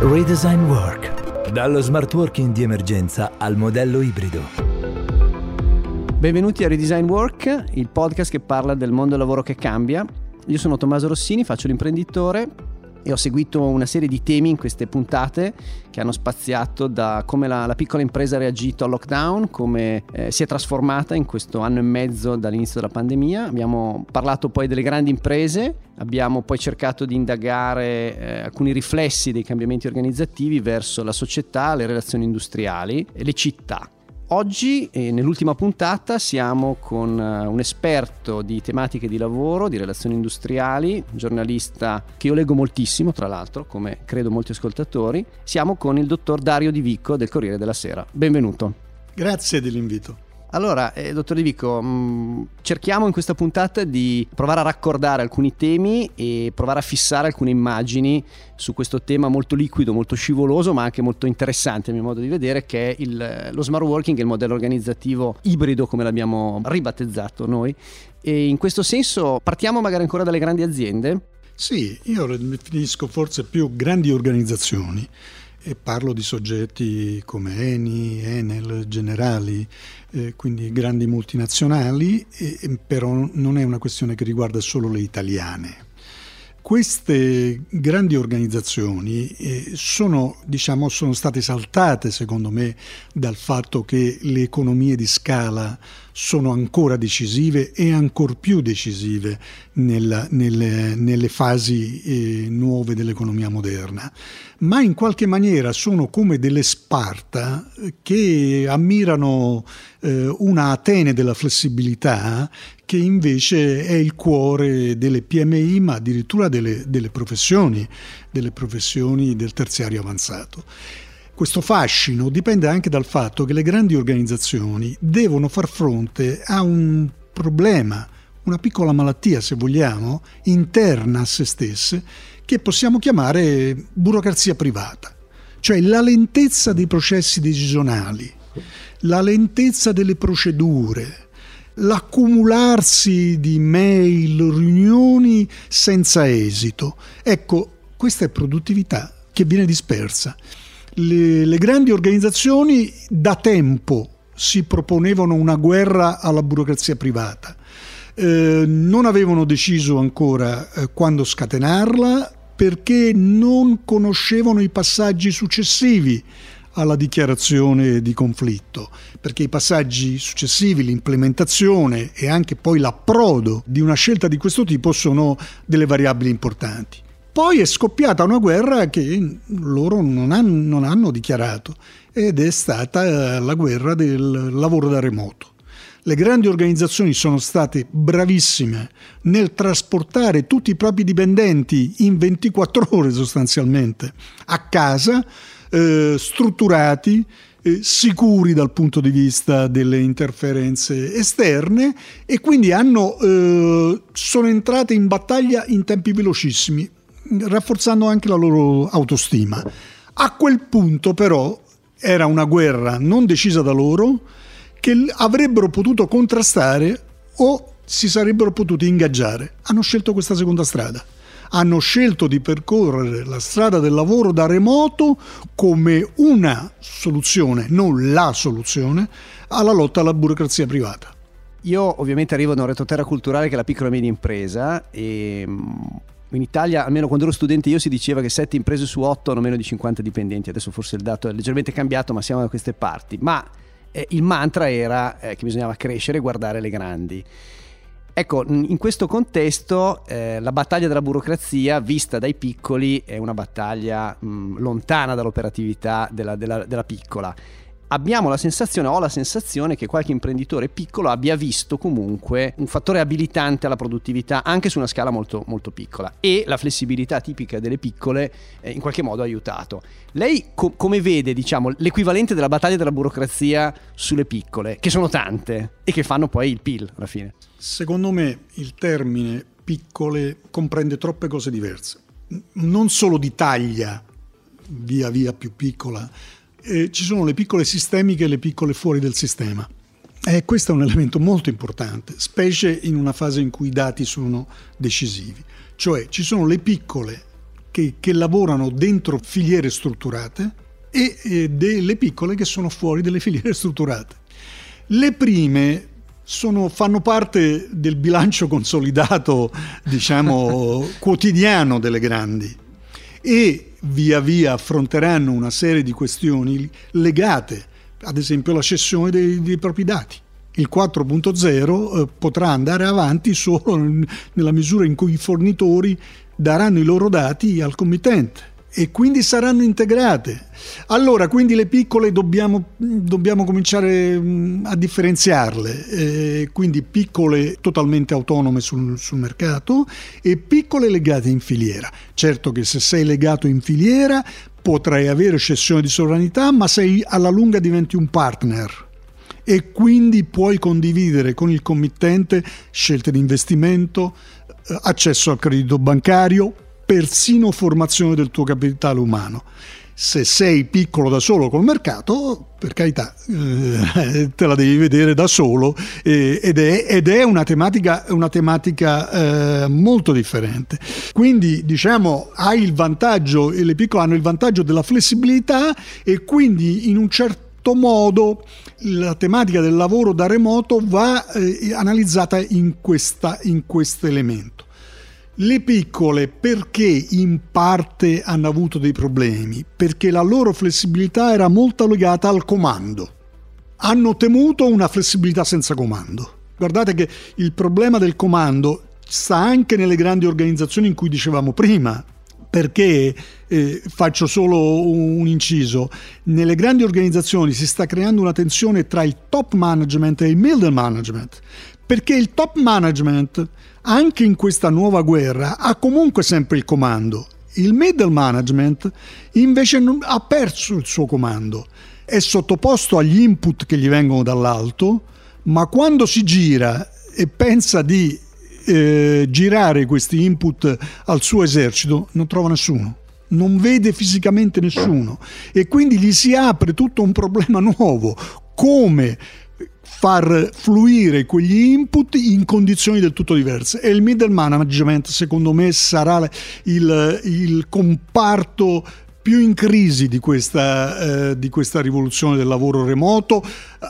Redesign Work. Dallo smart working di emergenza al modello ibrido. Benvenuti a Redesign Work, il podcast che parla del mondo del lavoro che cambia. Io sono Tommaso Rossini, faccio l'imprenditore e ho seguito una serie di temi in queste puntate che hanno spaziato da come la, la piccola impresa ha reagito al lockdown, come eh, si è trasformata in questo anno e mezzo dall'inizio della pandemia. Abbiamo parlato poi delle grandi imprese, abbiamo poi cercato di indagare eh, alcuni riflessi dei cambiamenti organizzativi verso la società, le relazioni industriali e le città. Oggi, eh, nell'ultima puntata, siamo con eh, un esperto di tematiche di lavoro, di relazioni industriali, giornalista che io leggo moltissimo, tra l'altro, come credo molti ascoltatori. Siamo con il dottor Dario Di Vicco del Corriere della Sera. Benvenuto. Grazie dell'invito. Allora, eh, dottor De Vico, mh, mm, cerchiamo in questa puntata di provare a raccordare alcuni temi e provare a fissare alcune immagini su questo tema molto liquido, molto scivoloso, ma anche molto interessante a mio modo di vedere, che è il, lo smart working, il modello organizzativo ibrido, come l'abbiamo ribattezzato noi. E in questo senso partiamo magari ancora dalle grandi aziende. Sì, io definisco forse più grandi organizzazioni e parlo di soggetti come Eni, Enel, Generali, eh, quindi grandi multinazionali, eh, però non è una questione che riguarda solo le italiane. Queste grandi organizzazioni eh, sono, diciamo, sono, state saltate, secondo me, dal fatto che le economie di scala sono ancora decisive e ancor più decisive nella, nelle, nelle, fasi eh, nuove dell'economia moderna, ma in qualche maniera sono come delle Sparta che ammirano eh, una Atene della flessibilità che invece è il cuore delle PMI, ma addirittura delle, delle professioni, delle professioni del terziario avanzato. Questo fascino dipende anche dal fatto che le grandi organizzazioni devono far fronte a un problema, una piccola malattia, se vogliamo, interna a se stesse, che possiamo chiamare burocrazia privata, cioè la lentezza dei processi decisionali, la lentezza delle procedure, l'accumularsi di mail, riunioni senza esito. Ecco, questa è produttività che viene dispersa le, le grandi organizzazioni da tempo si proponevano una guerra alla burocrazia privata. Eh, non avevano deciso ancora eh, quando scatenarla perché non conoscevano i passaggi successivi alla dichiarazione di conflitto, perché i passaggi successivi, l'implementazione e anche poi l'approdo di una scelta di questo tipo sono delle variabili importanti. Poi è scoppiata una guerra che loro non hanno, non hanno dichiarato ed è stata eh, la guerra del lavoro da remoto. Le grandi organizzazioni sono state bravissime nel trasportare tutti i propri dipendenti in 24 ore sostanzialmente a casa, eh, strutturati, eh, sicuri dal punto di vista delle interferenze esterne e quindi hanno, eh, sono entrate in battaglia in tempi velocissimi rafforzando anche la loro autostima. A quel punto però era una guerra non decisa da loro che avrebbero potuto contrastare o si sarebbero potuti ingaggiare. Hanno scelto questa seconda strada. Hanno scelto di percorrere la strada del lavoro da remoto come una soluzione, non la soluzione, alla lotta alla burocrazia privata. Io ovviamente arrivo da un retroterra culturale che è la piccola e media impresa e in Italia, almeno quando ero studente io, si diceva che 7 imprese su 8 hanno meno di 50 dipendenti. Adesso forse il dato è leggermente cambiato, ma siamo da queste parti. Ma eh, il mantra era eh, che bisognava crescere e guardare le grandi. Ecco, in questo contesto eh, la battaglia della burocrazia, vista dai piccoli, è una battaglia mh, lontana dall'operatività della, della, della piccola abbiamo la sensazione, ho la sensazione che qualche imprenditore piccolo abbia visto comunque un fattore abilitante alla produttività anche su una scala molto, molto piccola e la flessibilità tipica delle piccole eh, in qualche modo ha aiutato. Lei co- come vede diciamo, l'equivalente della battaglia della burocrazia sulle piccole, che sono tante e che fanno poi il PIL alla fine? Secondo me il termine piccole comprende troppe cose diverse, non solo di taglia via via più piccola, eh, ci sono le piccole sistemiche e le piccole fuori del sistema. E questo è un elemento molto importante, specie in una fase in cui i dati sono decisivi. Cioè ci sono le piccole che, che lavorano dentro filiere strutturate e eh, delle piccole che sono fuori dalle filiere strutturate. Le prime sono, fanno parte del bilancio consolidato, diciamo, quotidiano delle grandi e via via affronteranno una serie di questioni legate, ad esempio, alla cessione dei, dei propri dati. Il 4.0 eh, potrà andare avanti solo nella misura in cui i fornitori daranno i loro dati al committente e quindi saranno integrate. Allora, quindi le piccole dobbiamo, dobbiamo cominciare mm, a differenziarle, eh, quindi piccole totalmente autonome sul, sul, mercato e piccole legate in filiera. Certo che se sei legato in filiera potrai avere cessione di sovranità, ma sei alla lunga diventi un partner e quindi puoi condividere con il committente scelte di investimento, eh, accesso al credito bancario, persino formazione del tuo capitale umano. Se sei piccolo da solo col mercato, per carità, eh, te la devi vedere da solo eh, ed, è, ed, è, una tematica, una tematica eh, molto differente. Quindi diciamo hai il vantaggio, e le piccole hanno il vantaggio della flessibilità e quindi in un certo modo la tematica del lavoro da remoto va eh, analizzata in, questo elemento. Le piccole perché in parte hanno avuto dei problemi? Perché la loro flessibilità era molto legata al comando. Hanno temuto una flessibilità senza comando. Guardate che il problema del comando sta anche nelle grandi organizzazioni in cui dicevamo prima, perché eh, faccio solo un inciso, nelle grandi organizzazioni si sta creando una tensione tra il top management e il middle management, perché il top management anche in questa nuova guerra ha comunque sempre il comando. Il middle management invece ha perso il suo comando, è sottoposto agli input che gli vengono dall'alto, ma quando si gira e pensa di eh, girare questi input al suo esercito non trova nessuno. Non vede fisicamente nessuno. E quindi gli si apre tutto un problema nuovo. Come far fluire quegli input in condizioni del tutto diverse. E il middle management secondo me sarà il, il comparto più in crisi di questa, eh, di questa rivoluzione del lavoro remoto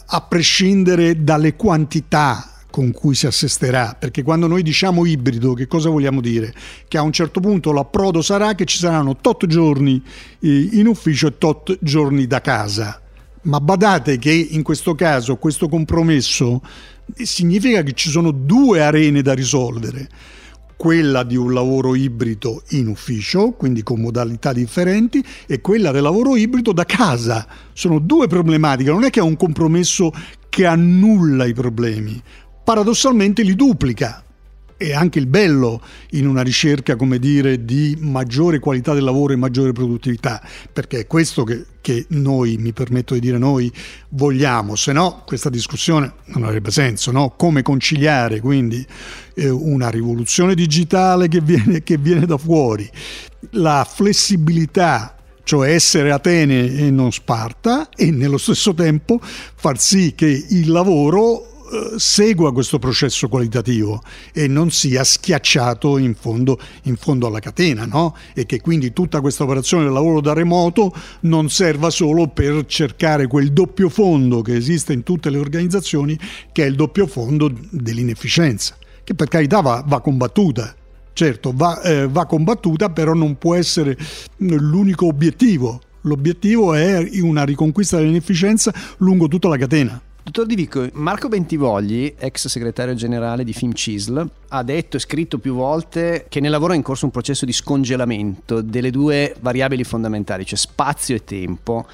a prescindere dalle quantità con cui si assisterà, perché quando noi diciamo ibrido, che cosa vogliamo dire? Che a un certo punto l'approdo sarà che ci saranno tot giorni eh, in ufficio e tot giorni da casa ma badate che in questo caso questo compromesso significa che ci sono due arene da risolvere. Quella di un lavoro ibrido in ufficio, quindi con modalità differenti, e quella del lavoro ibrido da casa. Sono due problematiche, non è che è un compromesso che annulla i problemi, paradossalmente li duplica è anche il bello in una ricerca, come dire, di maggiore qualità del lavoro e maggiore produttività, perché è questo che, che noi, mi permetto di dire noi, vogliamo, se no questa discussione non avrebbe senso, no? Come conciliare quindi eh, una rivoluzione digitale che viene, che viene da fuori, la flessibilità cioè essere Atene e non Sparta e nello stesso tempo far sì che il lavoro segua questo processo qualitativo e non sia schiacciato in fondo, in fondo alla catena no? e che quindi tutta questa operazione del lavoro da remoto non serva solo per cercare quel doppio fondo che esiste in tutte le organizzazioni che è il doppio fondo dell'inefficienza che per carità va, va combattuta. Certo va, eh, va combattuta però non può essere l'unico obiettivo. L'obiettivo è una riconquista dell'inefficienza lungo tutta la catena Dottor Di Vico, Marco Bentivogli, ex segretario generale di Film CISL, ha detto e scritto più volte che nel lavoro è in corso un processo di scongelamento delle due variabili fondamentali, cioè spazio e tempo.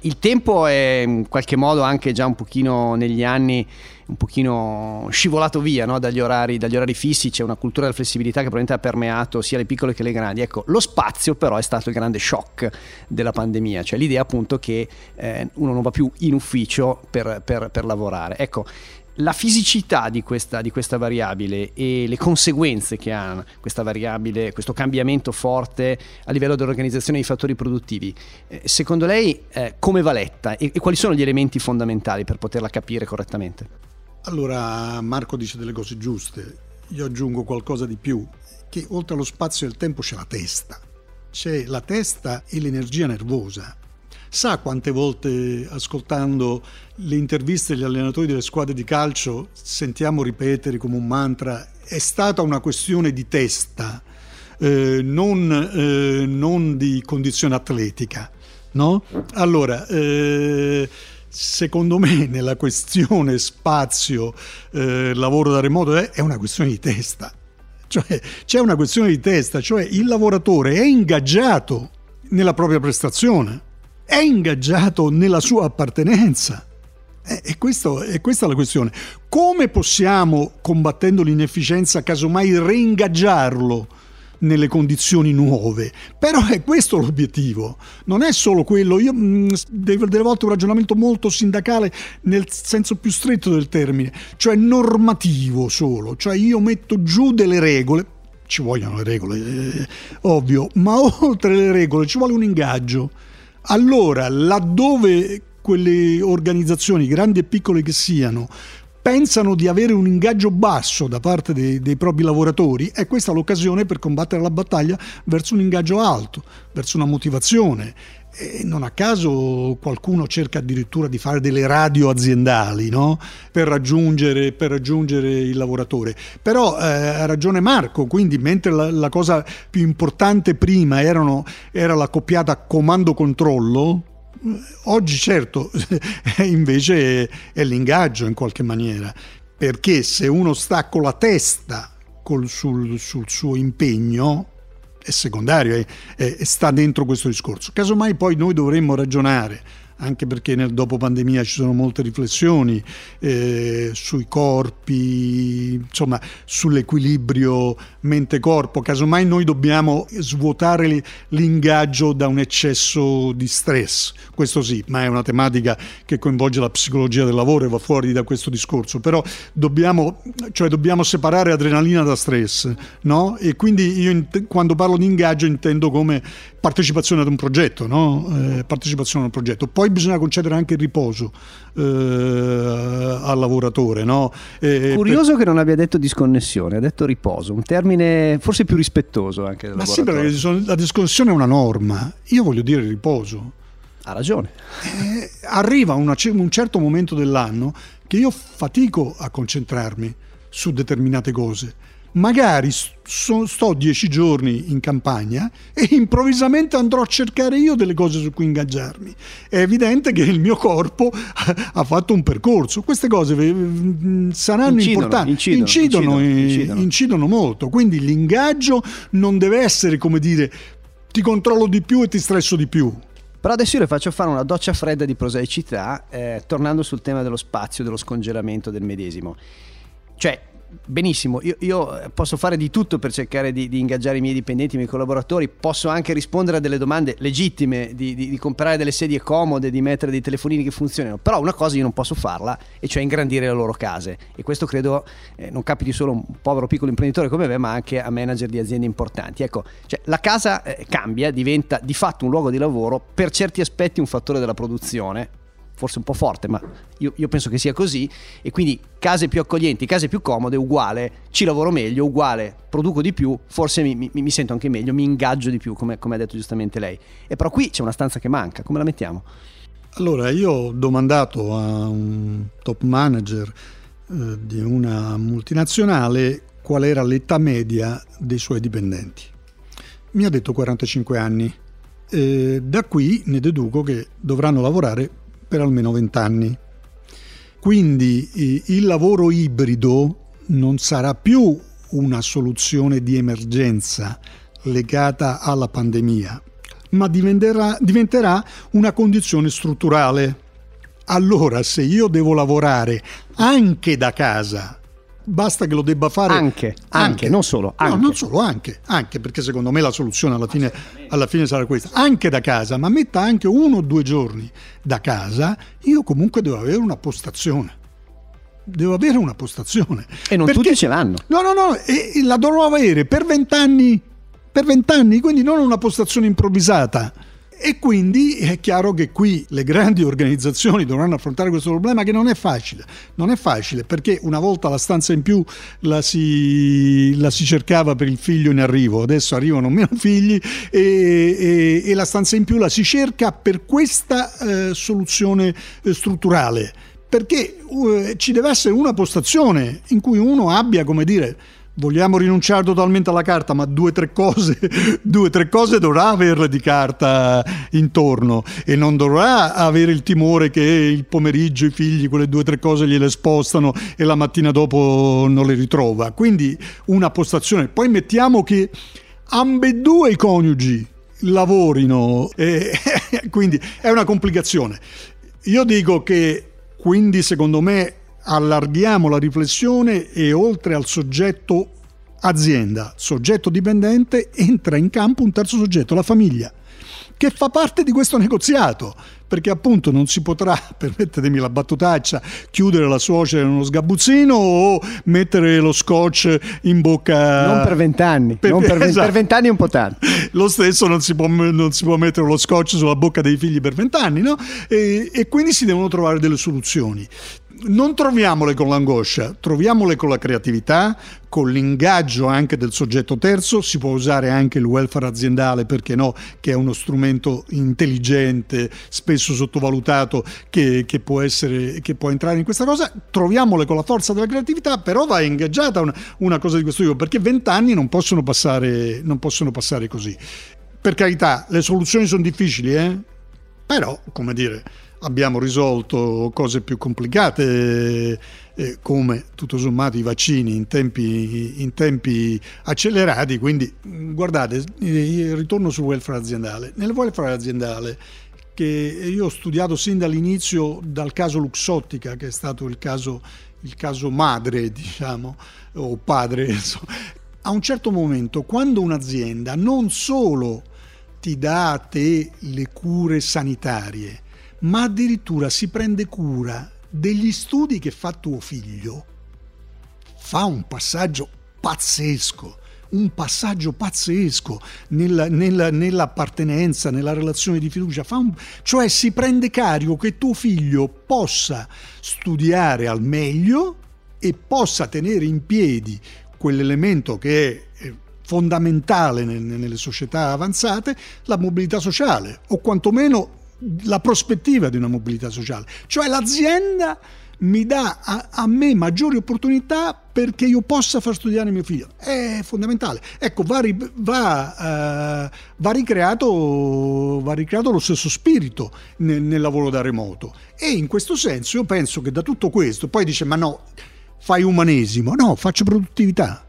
Il tempo è in qualche modo anche già un pochino negli anni un pochino scivolato via no? dagli, orari, dagli, orari, fissi, c'è una cultura della flessibilità che probabilmente ha permeato sia le piccole che le grandi. Ecco, lo spazio però è stato il grande shock della pandemia, cioè l'idea appunto che eh, uno non va più in ufficio per, per, per lavorare. Ecco, la fisicità di questa, di questa, variabile e le conseguenze che ha questa variabile, questo cambiamento forte a livello dell'organizzazione dei fattori produttivi, eh, secondo lei eh, come va letta e, e quali sono gli elementi fondamentali per poterla capire correttamente? Allora Marco dice delle cose giuste, io aggiungo qualcosa di più, che oltre allo spazio e al tempo c'è la testa. c'è la testa e l'energia nervosa. Sa quante volte ascoltando le interviste degli allenatori delle squadre di calcio sentiamo ripetere come un mantra è stata una questione di testa, eh, non, eh, non, di condizione atletica. No? Allora, eh, secondo me nella questione spazio, eh, lavoro da remoto è una questione di testa. Cioè, c'è una questione di testa, cioè il lavoratore è ingaggiato nella propria prestazione, è ingaggiato nella sua appartenenza. E, questo, e questa è la questione. Come possiamo, combattendo l'inefficienza, casomai reingaggiarlo? Nelle condizioni nuove. Però è questo l'obiettivo, non è solo quello. Io mh, mm, delle, volte un ragionamento molto sindacale nel senso più stretto del termine, cioè normativo solo, cioè io metto giù delle regole, ci vogliono le regole, eh, ovvio, ma oltre le regole ci vuole un ingaggio. Allora, laddove quelle organizzazioni, grandi e piccole che siano, pensano di avere un ingaggio basso da parte dei, dei, propri lavoratori, è questa l'occasione per combattere la battaglia verso un ingaggio alto, verso una motivazione. E non a caso qualcuno cerca addirittura di fare delle radio aziendali no? per, raggiungere, per, raggiungere, il lavoratore. Però eh, ha ragione Marco, quindi mentre la, la cosa più importante prima erano, era la coppiata comando-controllo, Oggi certo invece è l'ingaggio in qualche maniera, perché se uno sta con la testa col, sul, sul suo impegno, è secondario, è, è, sta dentro questo discorso. Casomai poi noi dovremmo ragionare anche perché nel dopo pandemia ci sono molte riflessioni eh, sui corpi, insomma sull'equilibrio mente-corpo. Casomai noi dobbiamo svuotare l'ingaggio da un eccesso di stress, questo sì, ma è una tematica che coinvolge la psicologia del lavoro e va fuori da questo discorso, però dobbiamo, cioè dobbiamo separare adrenalina da stress, no? E quindi io quando parlo di ingaggio intendo come partecipazione ad un progetto, no? eh, partecipazione a un progetto. Poi bisogna concedere anche il riposo eh, al lavoratore. No? Eh, Curioso per... che non abbia detto disconnessione, ha detto riposo, un termine forse più rispettoso anche del Ma sì, perché la disconnessione è una norma, io voglio dire riposo. Ha ragione. Eh, arriva una, un certo momento dell'anno che io fatico a concentrarmi su determinate cose magari sto, sto dieci giorni in campagna e improvvisamente andrò a cercare io delle cose su cui ingaggiarmi. È evidente che il mio corpo ha fatto un percorso. Queste cose saranno incidono, importanti, incidono incidono, incidono, incidono molto. Quindi l'ingaggio non deve essere come dire ti controllo di più e ti stresso di più. Però adesso io le faccio fare una doccia fredda di prosaicità, eh, tornando sul tema dello spazio, dello scongelamento del medesimo. Cioè, benissimo, io, io, posso fare di tutto per cercare di, di, ingaggiare i miei dipendenti, i miei collaboratori, posso anche rispondere a delle domande legittime, di, di, di, comprare delle sedie comode, di mettere dei telefonini che funzionino, però una cosa io non posso farla, e cioè ingrandire le loro case. E questo credo eh, non capiti solo a un povero piccolo imprenditore come me, ma anche a manager di aziende importanti. Ecco, cioè, la casa eh, cambia, diventa di fatto un luogo di lavoro, per certi aspetti un fattore della produzione, forse un po' forte, ma io, io, penso che sia così. E quindi case più accoglienti, case più comode, uguale, ci lavoro meglio, uguale, produco di più, forse mi, mi, mi sento anche meglio, mi ingaggio di più, come, come, ha detto giustamente lei. E però qui c'è una stanza che manca, come la mettiamo? Allora, io ho domandato a un top manager eh, di una multinazionale qual era l'età media dei suoi dipendenti. Mi ha detto 45 anni. Eh, da qui ne deduco che dovranno lavorare per almeno 20 anni. Quindi il lavoro ibrido non sarà più una soluzione di emergenza legata alla pandemia, ma diventerà, diventerà una condizione strutturale. Allora, se io devo lavorare anche da casa basta che lo debba fare anche, anche, anche. non solo anche. No, non solo anche, anche perché secondo me la soluzione alla fine, alla fine, sarà questa. Anche da casa ma metta anche uno o due giorni da casa io comunque devo avere una postazione. Devo avere una postazione. E non perché, tutti ce l'hanno. No no no e, e la dovrò avere per vent'anni per vent'anni quindi non una postazione improvvisata E quindi è chiaro che qui le grandi organizzazioni dovranno affrontare questo problema che non è facile. Non è facile perché una volta la stanza in più la si, la si cercava per il figlio in arrivo, adesso arrivano meno figli e, e, e la stanza in più la si cerca per questa eh, soluzione eh, strutturale. Perché uh, ci deve essere una postazione in cui uno abbia, come dire, vogliamo rinunciare totalmente alla carta, ma due o tre cose, due, tre cose dovrà averle di carta intorno e non dovrà avere il timore che il pomeriggio i figli quelle due o tre cose gliele spostano e la mattina dopo non le ritrova. Quindi una postazione. Poi mettiamo che ambedue i coniugi lavorino, e, quindi è una complicazione. Io dico che quindi secondo me allarghiamo la riflessione e oltre al soggetto azienda, soggetto dipendente, entra in campo un terzo soggetto, la famiglia, che fa parte di questo negoziato, perché appunto non si potrà, permettetemi la battutaccia, chiudere la suocera in uno sgabuzzino o mettere lo scotch in bocca... Non per vent'anni, per, per, esatto. vent'anni è un po' tanto. Lo stesso non si, può, non si può mettere lo scotch sulla bocca dei figli per vent'anni, no? E, e quindi si devono trovare delle soluzioni non troviamole con l'angoscia, troviamole con la creatività, con l'ingaggio anche del soggetto terzo, si può usare anche il welfare aziendale, perché no, che è uno strumento intelligente, spesso sottovalutato, che, che, può, essere, che può entrare in questa cosa, troviamole con la forza della creatività, però va ingaggiata una, una cosa di questo tipo, perché vent'anni non possono passare, non possono passare così. Per carità, le soluzioni sono difficili, eh? però, come dire, abbiamo risolto cose più complicate eh, come tutto sommato i vaccini in tempi, in tempi, accelerati, quindi guardate, ritorno sul welfare aziendale. Nel welfare aziendale che io ho studiato sin dall'inizio dal caso Luxottica, che è stato il caso, il caso madre, diciamo, o padre, insomma, a un certo momento quando un'azienda non solo ti dà a te le cure sanitarie, ma addirittura si prende cura degli studi che fa tuo figlio, fa un passaggio pazzesco un passaggio pazzesco nella, nella, nell'appartenenza, nella relazione di fiducia, un, cioè si prende carico che tuo figlio possa studiare al meglio e possa tenere in piedi quell'elemento che è fondamentale nelle società avanzate, la mobilità sociale o quantomeno la prospettiva di una mobilità sociale. Cioè l'azienda mi dà a, a, me maggiori opportunità perché io possa far studiare mio figlio. È fondamentale. Ecco, va, va, uh, va, ricreato, va ricreato, lo stesso spirito nel, nel, lavoro da remoto. E in questo senso io penso che da tutto questo, poi dice ma no, fai umanesimo. No, faccio produttività.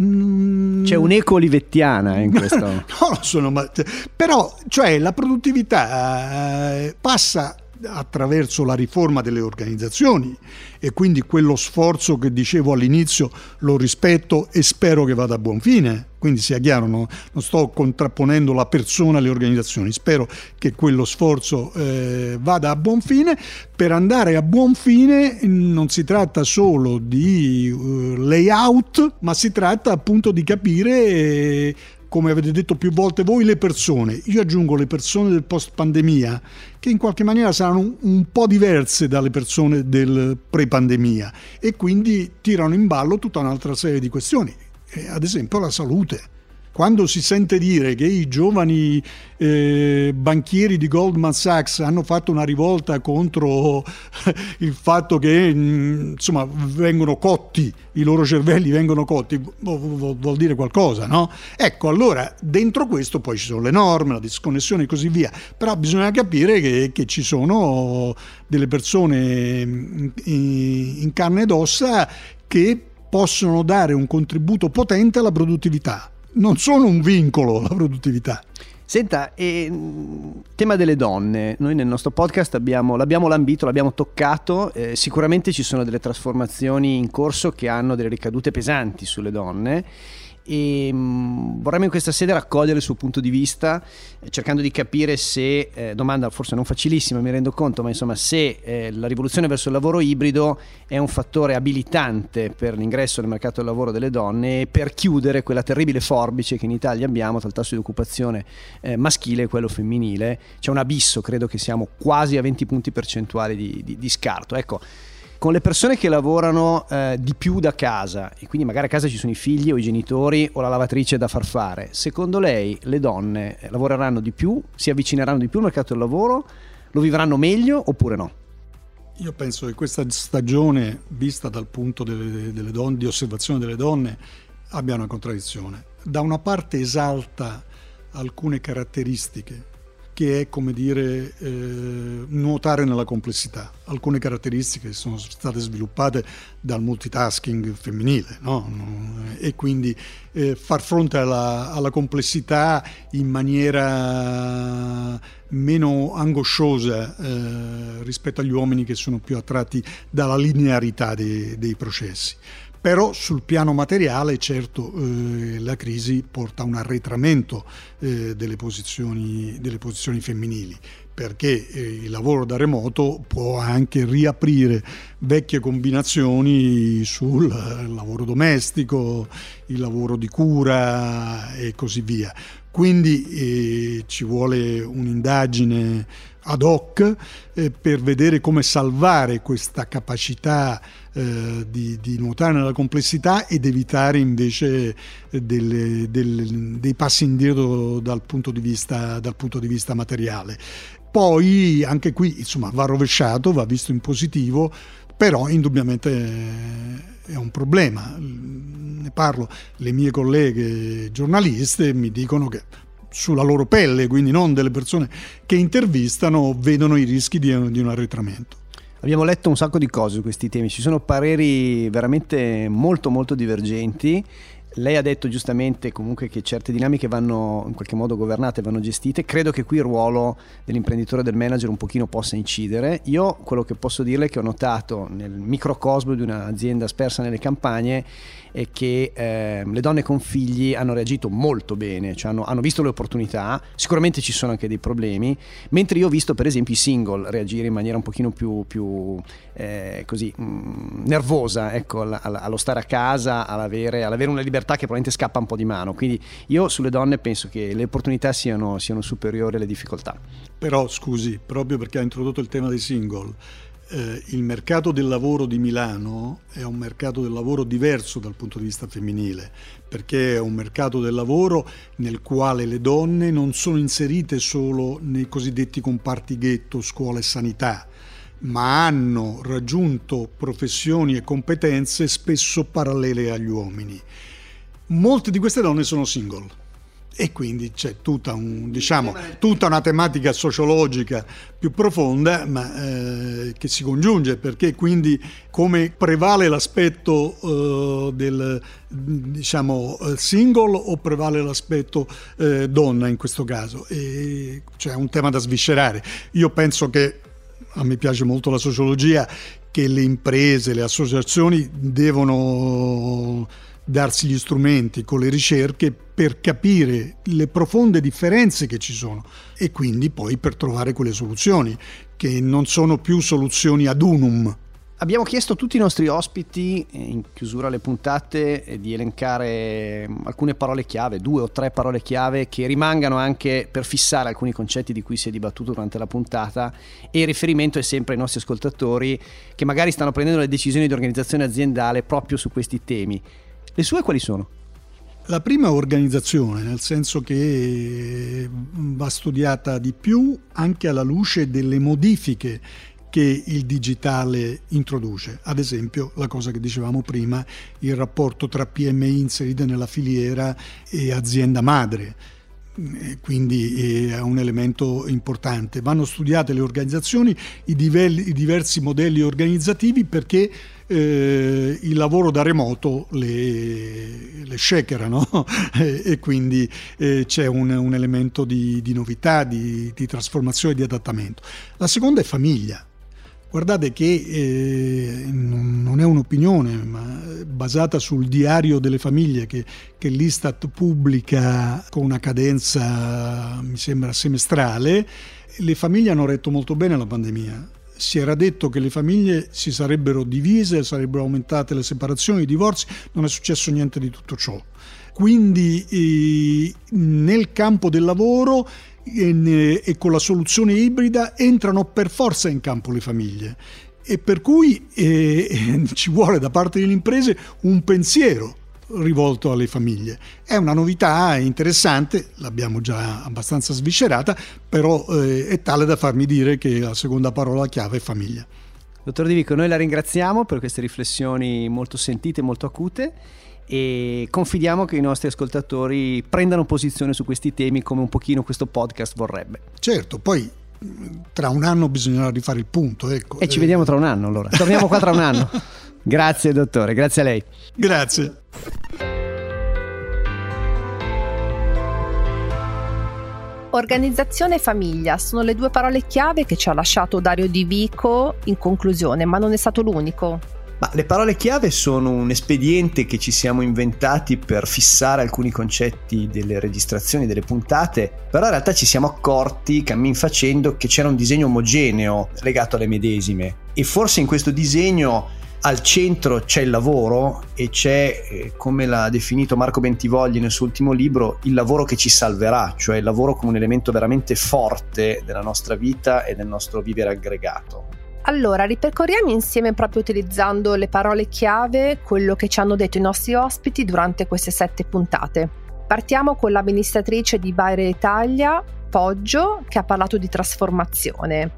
Mm. C'è un'eco olivettiana in questo. no, sono, ma, però cioè, la produttività eh, passa attraverso la riforma delle organizzazioni e quindi quello sforzo che dicevo all'inizio lo rispetto e spero che vada a buon fine. Quindi sia chiaro, no? non sto contrapponendo la persona alle organizzazioni, spero che quello sforzo eh, vada a buon fine. Per andare a buon fine non si tratta solo di uh, layout, ma si tratta appunto di capire eh, come avete detto più volte voi, le persone. Io aggiungo le persone del post pandemia, che in qualche maniera saranno un, po' diverse dalle persone del pre-pandemia e quindi tirano in ballo tutta un'altra serie di questioni, eh, ad esempio la salute quando si sente dire che i giovani eh, banchieri di Goldman Sachs hanno fatto una rivolta contro il fatto che mm, insomma vengono cotti, i loro cervelli vengono cotti, vuol, dire qualcosa, no? Ecco, allora dentro questo poi ci sono le norme, la disconnessione e così via, però bisogna capire che, che ci sono delle persone mm, in, in carne ed ossa che possono dare un contributo potente alla produttività non sono un vincolo la produttività. Senta, e, tema delle donne, noi nel nostro podcast abbiamo, l'abbiamo lambito, l'abbiamo toccato, eh, sicuramente ci sono delle trasformazioni in corso che hanno delle ricadute pesanti sulle donne e mm, vorremmo in questa sede raccogliere il suo punto di vista eh, cercando di capire se, eh, domanda forse non facilissima mi rendo conto, ma insomma se eh, la rivoluzione verso il lavoro ibrido è un fattore abilitante per l'ingresso nel mercato del lavoro delle donne e per chiudere quella terribile forbice che in Italia abbiamo tra il tasso di occupazione eh, maschile e quello femminile, c'è un abisso, credo che siamo quasi a 20 punti percentuali di, di, di scarto. Ecco, con le persone che lavorano eh, di più da casa e quindi magari a casa ci sono i figli o i genitori o la lavatrice da far fare, secondo lei le donne lavoreranno di più, si avvicineranno di più al mercato del lavoro, lo vivranno meglio oppure no? Io penso che questa stagione, vista dal punto delle, delle donne, di osservazione delle donne, abbia una contraddizione. Da una parte esalta alcune caratteristiche che è come dire eh, nuotare nella complessità. Alcune caratteristiche sono state sviluppate dal multitasking femminile no? e quindi eh, far fronte alla, alla, complessità in maniera meno angosciosa eh, rispetto agli uomini che sono più attratti dalla linearità dei, dei processi. Però sul piano materiale certo eh, la crisi porta a un arretramento eh, delle, posizioni, delle, posizioni, femminili perché eh, il lavoro da remoto può anche riaprire vecchie combinazioni sul lavoro domestico, il lavoro di cura e così via. Quindi eh, ci vuole un'indagine ad hoc eh, per vedere come salvare questa capacità eh, di, di, nuotare nella complessità ed evitare invece eh, delle, delle, dei passi indietro dal punto, vista, dal punto di vista materiale. Poi anche qui insomma, va rovesciato, va visto in positivo, però indubbiamente è un problema. Ne parlo, le mie colleghe giornaliste mi dicono che sulla loro pelle, quindi non delle persone che intervistano, vedono i rischi di, di un arretramento. Abbiamo letto un sacco di cose su questi temi, ci sono pareri veramente molto molto divergenti lei ha detto giustamente comunque che certe dinamiche vanno in qualche modo governate, vanno gestite. Credo che qui il ruolo dell'imprenditore del manager un pochino possa incidere. Io quello che posso dirle è che ho notato nel microcosmo di un'azienda spersa nelle campagne è che eh, le donne con figli hanno reagito molto bene, cioè hanno, hanno, visto le opportunità, sicuramente ci sono anche dei problemi, mentre io ho visto per esempio i single reagire in maniera un pochino più, più eh, così mh, mm, nervosa ecco, allo stare a casa, all'avere, all'avere una libertà che probabilmente scappa un po' di mano. Quindi io sulle donne penso che le opportunità siano, siano superiori alle difficoltà. Però scusi, proprio perché ha introdotto il tema dei single, eh, il mercato del lavoro di Milano è un mercato del lavoro diverso dal punto di vista femminile, perché è un mercato del lavoro nel quale le donne non sono inserite solo nei cosiddetti comparti ghetto, scuola e sanità, ma hanno raggiunto professioni e competenze spesso parallele agli uomini. Molte di queste donne sono single e quindi c'è tutta, un, diciamo, tutta una tematica sociologica più profonda ma eh, che si congiunge perché quindi come prevale l'aspetto eh, del diciamo single o prevale l'aspetto eh, donna in questo caso? E c'è un tema da sviscerare. Io penso che a me piace molto la sociologia che le imprese le associazioni devono darsi gli strumenti con le ricerche per capire le profonde differenze che ci sono e quindi poi per trovare quelle soluzioni che non sono più soluzioni ad unum. Abbiamo chiesto a tutti i nostri ospiti, eh, in chiusura alle puntate, eh, di elencare mm, alcune parole chiave, due o tre parole chiave che rimangano anche per fissare alcuni concetti di cui si è dibattuto durante la puntata e il riferimento è sempre ai nostri ascoltatori che magari stanno prendendo le decisioni di organizzazione aziendale proprio su questi temi. Le sue quali sono? La prima organizzazione, nel senso che va studiata di più anche alla luce delle modifiche che il digitale introduce. Ad esempio, la cosa che dicevamo prima, il rapporto tra PMI inserite nella filiera e azienda madre quindi è un elemento importante. Vanno studiate le organizzazioni, i, divelli, i diversi modelli organizzativi perché eh, il lavoro da remoto le, le shakera no? e, e, quindi eh, c'è un, un, elemento di, di novità, di, di trasformazione di adattamento. La seconda è famiglia Guardate che eh, non è un'opinione, ma basata sul diario delle famiglie che, che l'Istat pubblica con una cadenza, mi sembra, semestrale, le famiglie hanno retto molto bene la pandemia. Si era detto che le famiglie si sarebbero divise, sarebbero aumentate le separazioni, i divorzi, non è successo niente di tutto ciò. Quindi eh, nel campo del lavoro e, e con la soluzione ibrida entrano per forza in campo le famiglie e per cui eh, ci vuole da parte delle imprese un pensiero rivolto alle famiglie. È una novità interessante, l'abbiamo già abbastanza sviscerata, però eh, è tale da farmi dire che la seconda parola chiave è famiglia. Dottor Di Vico, noi la ringraziamo per queste riflessioni molto sentite, molto acute e confidiamo che i nostri ascoltatori prendano posizione su questi temi come un pochino questo podcast vorrebbe. Certo, poi tra un anno bisognerà rifare il punto. Ecco. E ci vediamo tra un anno allora. Torniamo qua tra un anno. Grazie dottore, grazie a lei. Grazie. Organizzazione e famiglia sono le due parole chiave che ci ha lasciato Dario Di Vico in conclusione, ma non è stato l'unico. Ma le parole chiave sono un espediente che ci siamo inventati per fissare alcuni concetti delle registrazioni delle puntate, però in realtà ci siamo accorti, cammin facendo, che c'era un disegno omogeneo legato alle medesime. E forse in questo disegno al centro c'è il lavoro e c'è, eh, come l'ha definito Marco Bentivogli nel suo ultimo libro, il lavoro che ci salverà, cioè il lavoro come un elemento veramente forte della nostra vita e del nostro vivere aggregato. Allora, ripercorriamo insieme proprio utilizzando le parole chiave quello che ci hanno detto i nostri ospiti durante queste sette puntate. Partiamo con l'amministratrice di Bayer Italia, Poggio, che ha parlato di trasformazione.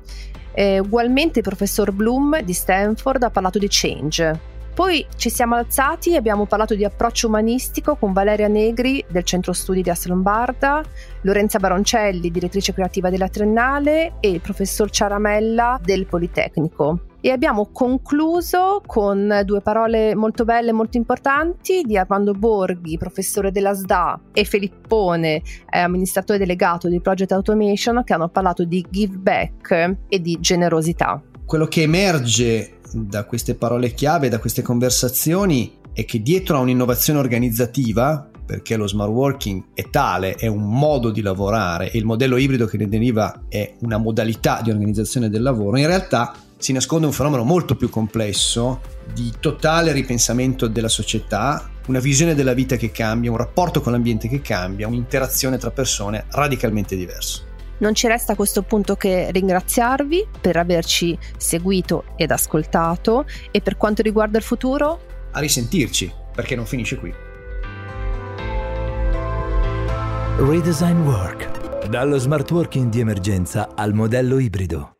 Eh, ugualmente il professor Bloom di Stanford ha parlato di change. Poi ci siamo alzati e abbiamo parlato di approccio umanistico con Valeria Negri del Centro Studi di Assa Lombarda, Lorenza Baroncelli, direttrice creativa della Triennale e il professor Ciaramella del Politecnico. E abbiamo concluso con due parole molto belle e molto importanti di Armando Borghi, professore della SDA, e Filippone, amministratore delegato di Project Automation, che hanno parlato di give back e di generosità. Quello che emerge da queste parole chiave, da queste conversazioni, è che dietro a un'innovazione organizzativa, perché lo smart working è tale, è un modo di lavorare e il modello ibrido che ne deriva è una modalità di organizzazione del lavoro, in realtà si nasconde un fenomeno molto più complesso di totale ripensamento della società, una visione della vita che cambia, un rapporto con l'ambiente che cambia, un'interazione tra persone radicalmente diverso. Non ci resta a questo punto che ringraziarvi per averci seguito ed ascoltato e per quanto riguarda il futuro? A risentirci, perché non finisce qui. Redesign Work. Dallo smart working di emergenza al modello ibrido.